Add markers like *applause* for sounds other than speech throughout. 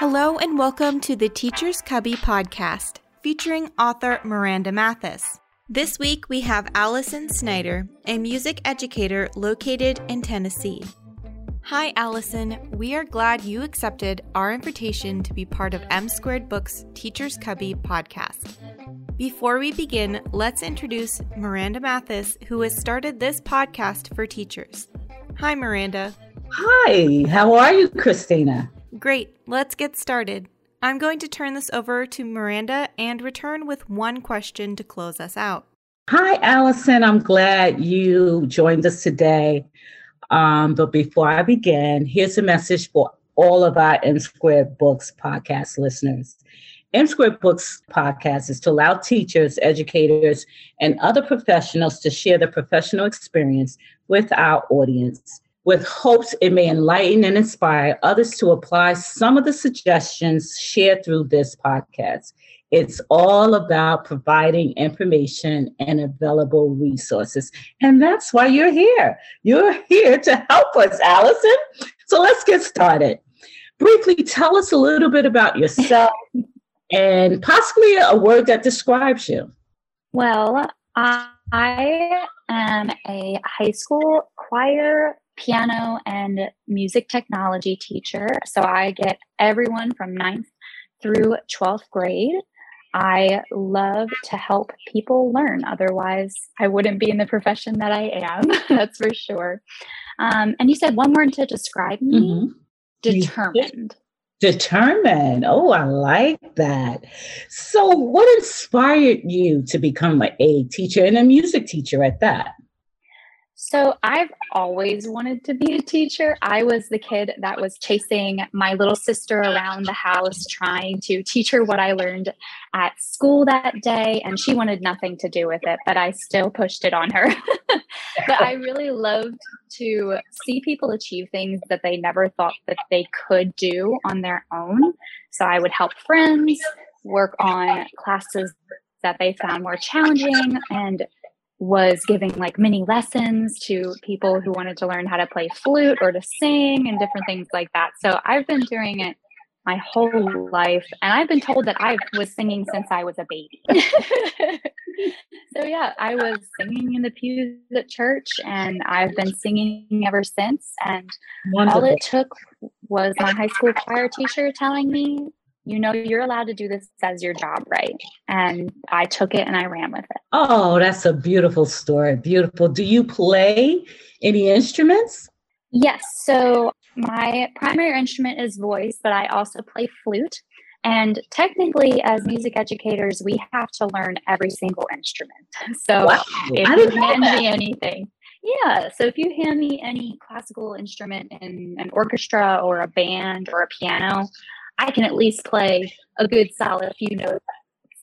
Hello and welcome to the Teacher's Cubby podcast, featuring author Miranda Mathis. This week we have Allison Snyder, a music educator located in Tennessee. Hi, Allison. We are glad you accepted our invitation to be part of M Squared Books Teacher's Cubby podcast. Before we begin, let's introduce Miranda Mathis, who has started this podcast for teachers. Hi, Miranda. Hi, how are you, Christina? Great, let's get started. I'm going to turn this over to Miranda and return with one question to close us out. Hi, Allison. I'm glad you joined us today. Um, but before I begin, here's a message for all of our M Squared Books podcast listeners. M Squared Books podcast is to allow teachers, educators, and other professionals to share their professional experience with our audience with hopes it may enlighten and inspire others to apply some of the suggestions shared through this podcast. It's all about providing information and available resources. And that's why you're here. You're here to help us, Allison. So let's get started. Briefly, tell us a little bit about yourself *laughs* and possibly a word that describes you. Well, I am a high school choir piano and music technology teacher. So I get everyone from ninth through 12th grade. I love to help people learn. Otherwise, I wouldn't be in the profession that I am. *laughs* That's for sure. Um, and you said one word to describe me mm-hmm. determined. Determined. Oh, I like that. So, what inspired you to become a teacher and a music teacher at that? So I've always wanted to be a teacher. I was the kid that was chasing my little sister around the house, trying to teach her what I learned at school that day. And she wanted nothing to do with it, but I still pushed it on her. *laughs* but I really loved to see people achieve things that they never thought that they could do on their own. So I would help friends work on classes that they found more challenging and was giving like mini lessons to people who wanted to learn how to play flute or to sing and different things like that. So I've been doing it my whole life and I've been told that I was singing since I was a baby. *laughs* so yeah, I was singing in the pews at church and I've been singing ever since and Wonderful. all it took was my high school choir teacher telling me you know you're allowed to do this as your job right? And i took it and i ran with it. Oh that's a beautiful story beautiful. Do you play any instruments? Yes so my primary instrument is voice but i also play flute. And technically as music educators we have to learn every single instrument. *laughs* So wow. if you hand me anything yeah. So if you hand me any classical instrument in an orchestra or a band or a piano, I can at least play a good solid few notes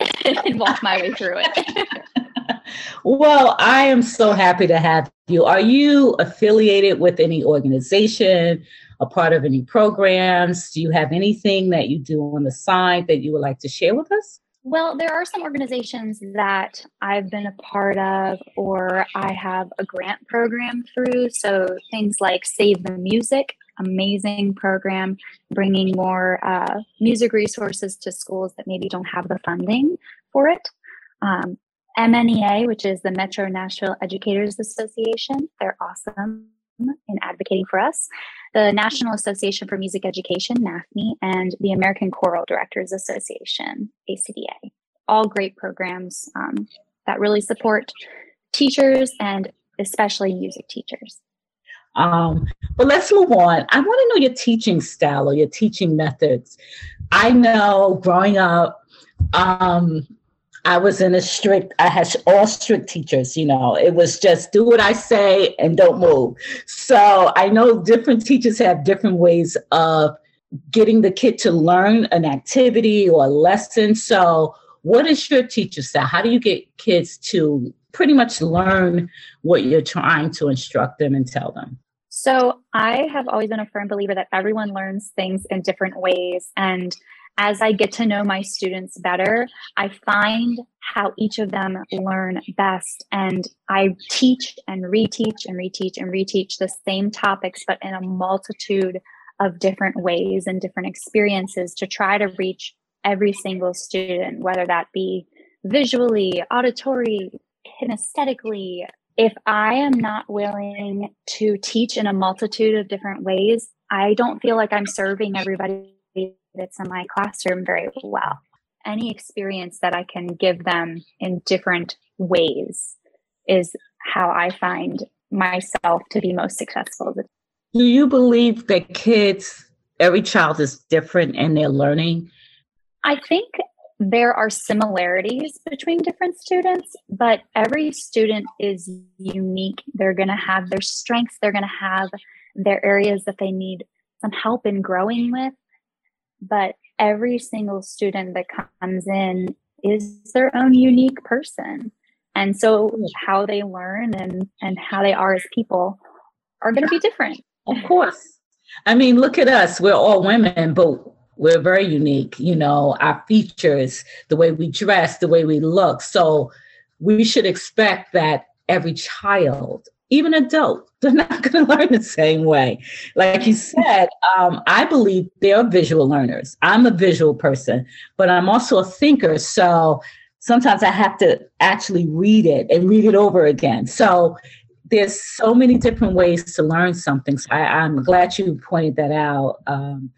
*laughs* and walk my way through it. *laughs* well, I am so happy to have you. Are you affiliated with any organization, a part of any programs? Do you have anything that you do on the side that you would like to share with us? Well, there are some organizations that I've been a part of, or I have a grant program through. So things like Save the Music amazing program bringing more uh, music resources to schools that maybe don't have the funding for it. Um, MNEA, which is the Metro Nashville Educators Association, they're awesome in advocating for us. The National Association for Music Education, NAFME, and the American Choral Directors Association, ACDA. All great programs um, that really support teachers and especially music teachers. Um, but let's move on. I want to know your teaching style or your teaching methods. I know growing up, um, I was in a strict, I had all strict teachers, you know, it was just do what I say and don't move. So I know different teachers have different ways of getting the kid to learn an activity or a lesson. So, what is your teacher style? How do you get kids to pretty much learn what you're trying to instruct them and tell them? So, I have always been a firm believer that everyone learns things in different ways. And as I get to know my students better, I find how each of them learn best. And I teach and reteach and reteach and reteach the same topics, but in a multitude of different ways and different experiences to try to reach every single student, whether that be visually, auditory, kinesthetically. If I am not willing to teach in a multitude of different ways, I don't feel like I'm serving everybody that's in my classroom very well. Any experience that I can give them in different ways is how I find myself to be most successful. Do you believe that kids, every child is different in their learning? I think there are similarities between different students, but every student is unique. They're going to have their strengths, they're going to have their areas that they need some help in growing with. But every single student that comes in is their own unique person. And so how they learn and, and how they are as people are going to be different. Of course. I mean, look at us. We're all women, but we're very unique. You know, our features, the way we dress, the way we look. So we should expect that every child, even adult, *laughs* they're not going to learn the same way. Like you said, um, I believe they're visual learners. I'm a visual person, but I'm also a thinker. So sometimes I have to actually read it and read it over again. So there's so many different ways to learn something. So I, am glad you pointed that out um,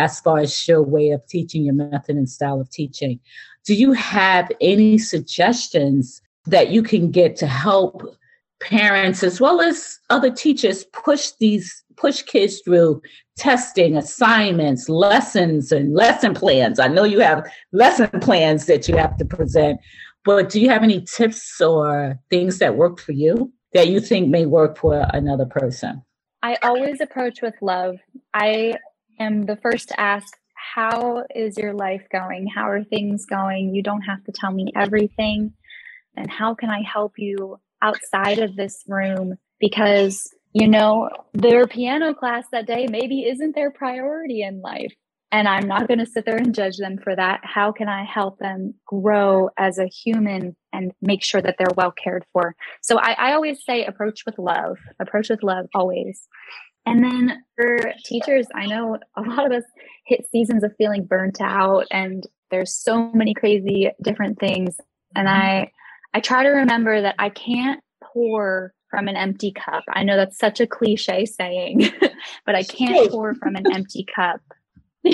as far as your way of teaching, your method and style of teaching. Do you have any suggestions that you can get to help parents as well as other teachers push these push kids through testing, assignments, lessons, and lesson plans. I know you have lesson plans that you have to present, but do you have any tips or things that work for you that you think may work for another person? I always approach with love. I am the first to ask, How is your life going? How are things going? You don't have to tell me everything. And how can I help you outside of this room? Because you know, their piano class that day maybe isn't their priority in life. And I'm not going to sit there and judge them for that. How can I help them grow as a human and make sure that they're well cared for? So I, I always say approach with love, approach with love always. And then for teachers, I know a lot of us hit seasons of feeling burnt out and there's so many crazy different things. And I, I try to remember that I can't pour from an empty cup. I know that's such a cliche saying, *laughs* but I can't pour from an *laughs* empty cup. *laughs*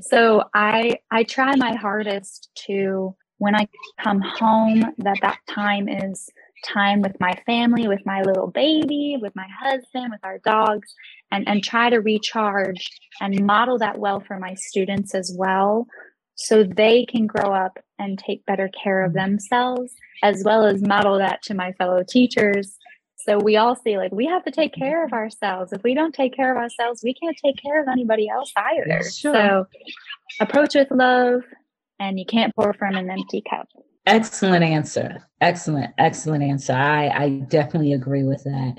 so I I try my hardest to when I come home that that time is time with my family, with my little baby, with my husband, with our dogs and and try to recharge and model that well for my students as well so they can grow up and take better care of mm-hmm. themselves as well as model that to my fellow teachers. So we all see like we have to take mm-hmm. care of ourselves. If we don't take care of ourselves we can't take care of anybody else either. Sure. so approach with love and you can't pour from an empty cup excellent answer. Excellent excellent answer. I i definitely agree with that.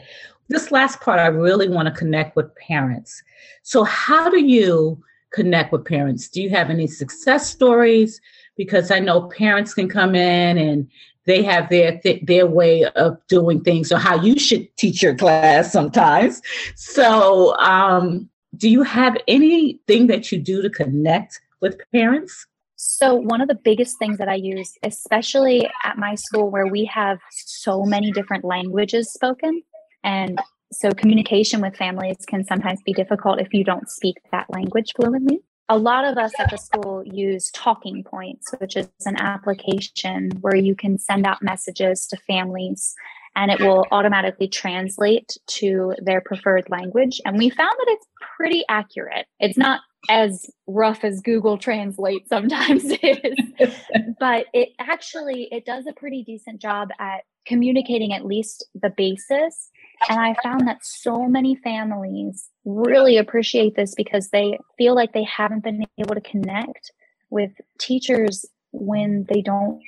This last part i really want to connect with parents. So how do you connect with parents? Do you have any success stories? Because I know parents can come in and they have their th- their way of doing things or how you should teach your class sometimes. So, um, do you have anything that you do to connect with parents? So, one of the biggest things that I use, especially at my school where we have so many different languages spoken, and so communication with families can sometimes be difficult if you don't speak that language fluently a lot of us at the school use Talking Points, which is an application where you can send out messages to families and it will automatically translate to their preferred language. And we found that it's pretty accurate. It's not as rough as Google Translate sometimes *laughs* is, *laughs* but it actually it does a pretty decent job at communicating at least the basis. And I found that so many families really appreciate this because they feel like they haven't been able to connect with teachers when they don't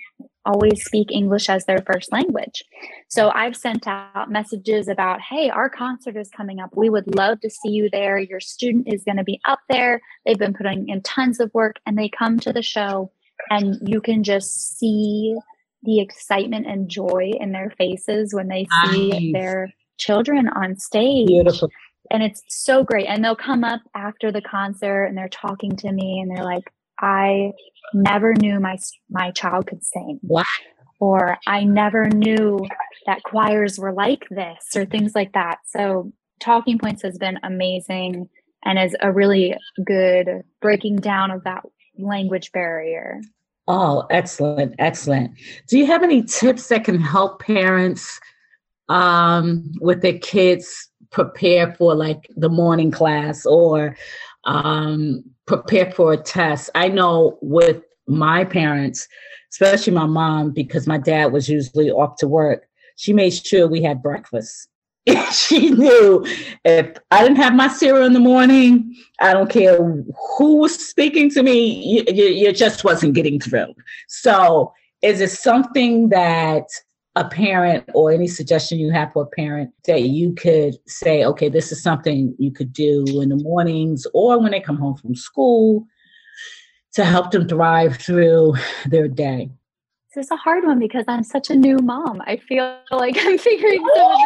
always speak English as their first language. So I've sent out messages about, hey, our concert is coming up. We would love to see you there. Your student is going to be up there. They've been putting in tons of work and they come to the show and you can just see the excitement and joy in their faces when they see nice. their children on stage. Beautiful. and it's so great. And they'll come up after the concert and they're talking to me and they're like, I never knew my my child could sing. Wow. Or I never knew that choirs were like this or things like that. So Talking Points has been amazing and is a really good breaking down of that language barrier. Oh, excellent, excellent. Do you have any tips that can help parents um, with their kids prepare for like the morning class or um, prepare for a test? I know with my parents, especially my mom, because my dad was usually off to work, she made sure we had breakfast. *laughs* she knew if I didn't have my cereal in the morning, I don't care who was speaking to me, you, you, you just wasn't getting through. So, is it something that a parent or any suggestion you have for a parent that you could say, okay, this is something you could do in the mornings or when they come home from school to help them thrive through their day? This is a hard one because I'm such a new mom. I feel *laughs* like I'm figuring some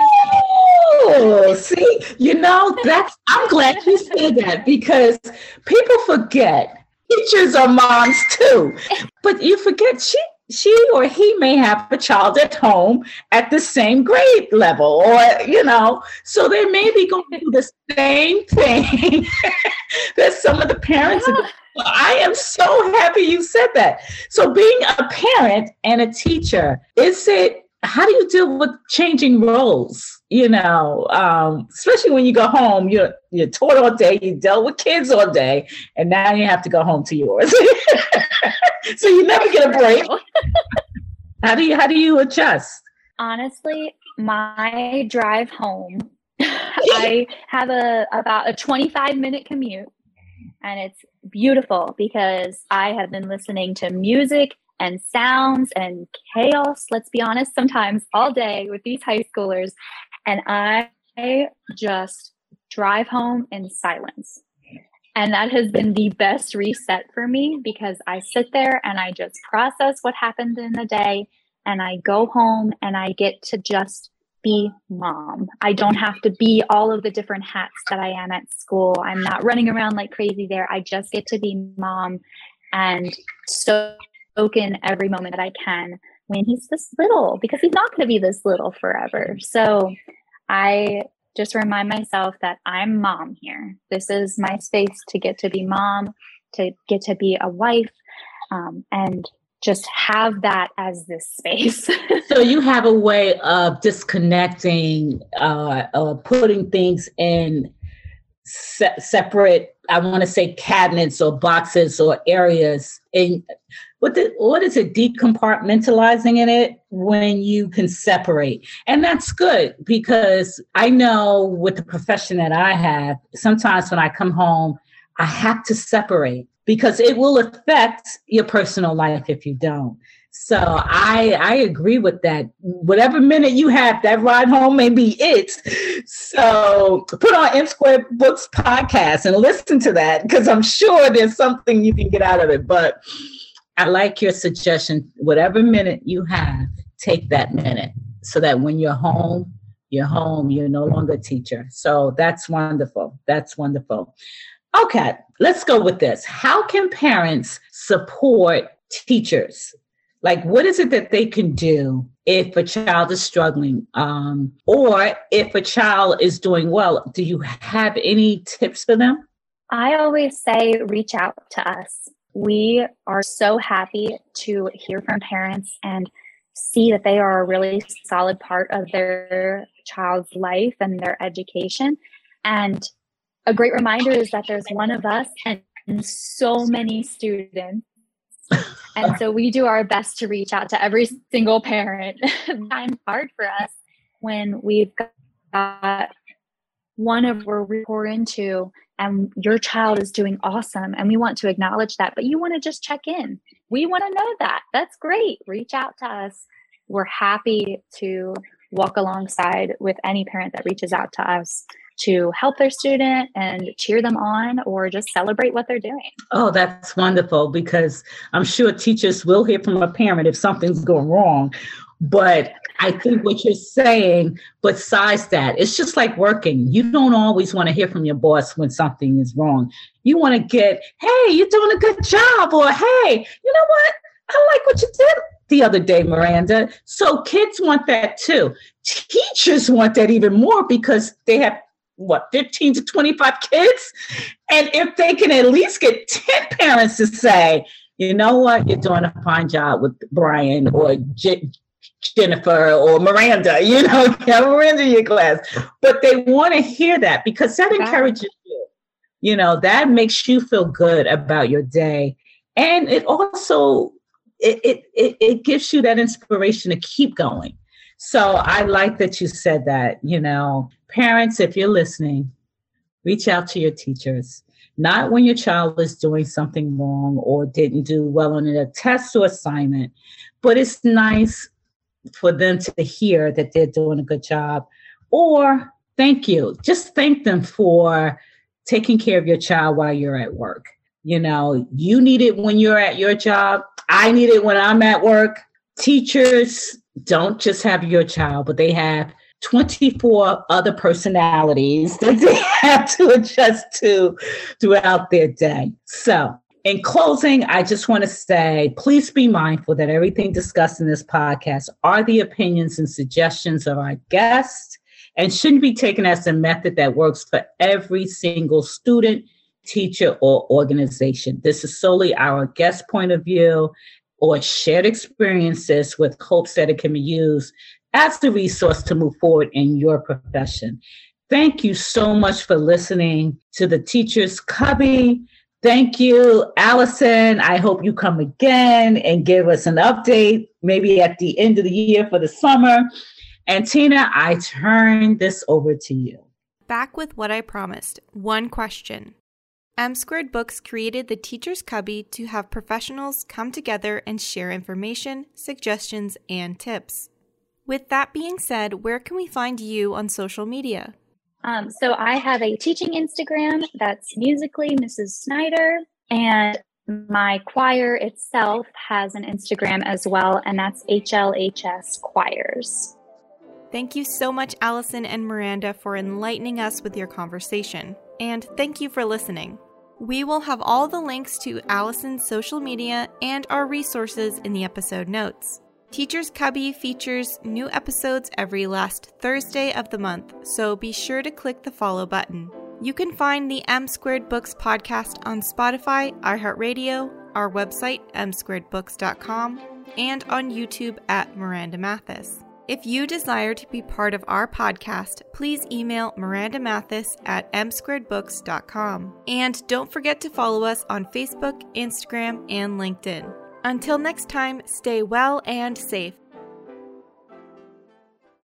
Oh, see, you know, that's I'm glad you said that because people forget teachers are moms too. But you forget she she or he may have a child at home at the same grade level or you know so they may be going through the same thing *laughs* that some of the parents yeah. I am so happy you said that. So, being a parent and a teacher, is it how do you deal with changing roles? You know, um, especially when you go home, you're you're taught all day, you dealt with kids all day, and now you have to go home to yours. *laughs* so you never get a break. *laughs* how do you how do you adjust? Honestly, my drive home, *laughs* I have a about a 25 minute commute and it's beautiful because I have been listening to music and sounds and chaos, let's be honest, sometimes all day with these high schoolers. And I just drive home in silence. And that has been the best reset for me because I sit there and I just process what happened in the day and I go home and I get to just be mom. I don't have to be all of the different hats that I am at school. I'm not running around like crazy there. I just get to be mom and soak in every moment that I can when he's this little because he's not going to be this little forever. So I just remind myself that I'm mom here. This is my space to get to be mom, to get to be a wife, um, and just have that as this space. *laughs* so you have a way of disconnecting, uh, uh putting things in se- separate. I want to say cabinets or boxes or areas. And what the, what is it? Decompartmentalizing in it when you can separate, and that's good because I know with the profession that I have, sometimes when I come home, I have to separate because it will affect your personal life if you don't. So I I agree with that. Whatever minute you have, that ride home may be it. So put on M Square Books podcast and listen to that because I'm sure there's something you can get out of it. But I like your suggestion. Whatever minute you have, take that minute so that when you're home, you're home. You're no longer a teacher. So that's wonderful. That's wonderful. Okay, let's go with this. How can parents support teachers? Like, what is it that they can do if a child is struggling um, or if a child is doing well? Do you have any tips for them? I always say reach out to us. We are so happy to hear from parents and see that they are a really solid part of their child's life and their education. And a great reminder is that there's one of us and so many students. And so we do our best to reach out to every single parent. *laughs* Time's hard for us when we've got one of where we're pour into and your child is doing awesome and we want to acknowledge that but you want to just check in. We want to know that. That's great. Reach out to us. We're happy to walk alongside with any parent that reaches out to us to help their student and cheer them on or just celebrate what they're doing. Oh, that's wonderful because I'm sure teachers will hear from a parent if something's going wrong But I think what you're saying, besides that, it's just like working. You don't always want to hear from your boss when something is wrong. You want to get, hey, you're doing a good job, or hey, you know what? I like what you did the other day, Miranda. So kids want that too. Teachers want that even more because they have what 15 to 25 kids? And if they can at least get 10 parents to say you know what? You're doing a fine job with brian or J- jennifer or miranda *laughs* you know *laughs* miranda in your class. But they want to hear that because that encourages you. You know that makes you feel good about your day. And it also it, it, it, it gives you that inspiration to keep going. So I like that you said that, you know, Parents, if you're listening, reach out to your teachers. Not when your child is doing something wrong or didn't do well on a test or assignment, but it's nice for them to hear that they're doing a good job. Or thank you. Just thank them for taking care of your child while you're at work. You know, you need it when you're at your job. I need it when I'm at work. Teachers don't just have your child, but they have 24 other personalities *laughs* that they have to adjust to throughout their day. So, in closing, I just want to say please be mindful that everything discussed in this podcast are the opinions and suggestions of our guests and shouldn't be taken as a method that works for every single student, teacher, or organization. This is solely our guest point of view or shared experiences with hopes that it can be used as the resource to move forward in your profession. Thank you so much for listening to the Teacher's Cubby. Thank you, Allison. I hope you come again and give us an update, maybe at the end of the year for the summer. And Tina, I turn this over to you. Back with what I promised one question. M Squared Books created the Teacher's Cubby to have professionals come together and share information, suggestions, and tips. With that being said, where can we find you on social media? Um, so I have a teaching Instagram that's musically Mrs. Snyder, and my choir itself has an Instagram as well, and that's HLHS Choirs. Thank you so much, Allison and Miranda, for enlightening us with your conversation. And thank you for listening. We will have all the links to Allison's social media and our resources in the episode notes. Teacher's Cubby features new episodes every last Thursday of the month, so be sure to click the follow button. You can find the M Squared Books podcast on Spotify, iHeartRadio, our website, msquaredbooks.com, and on YouTube at Miranda Mathis. If you desire to be part of our podcast, please email Miranda Mathis at msquaredbooks.com. And don't forget to follow us on Facebook, Instagram, and LinkedIn. Until next time, stay well and safe.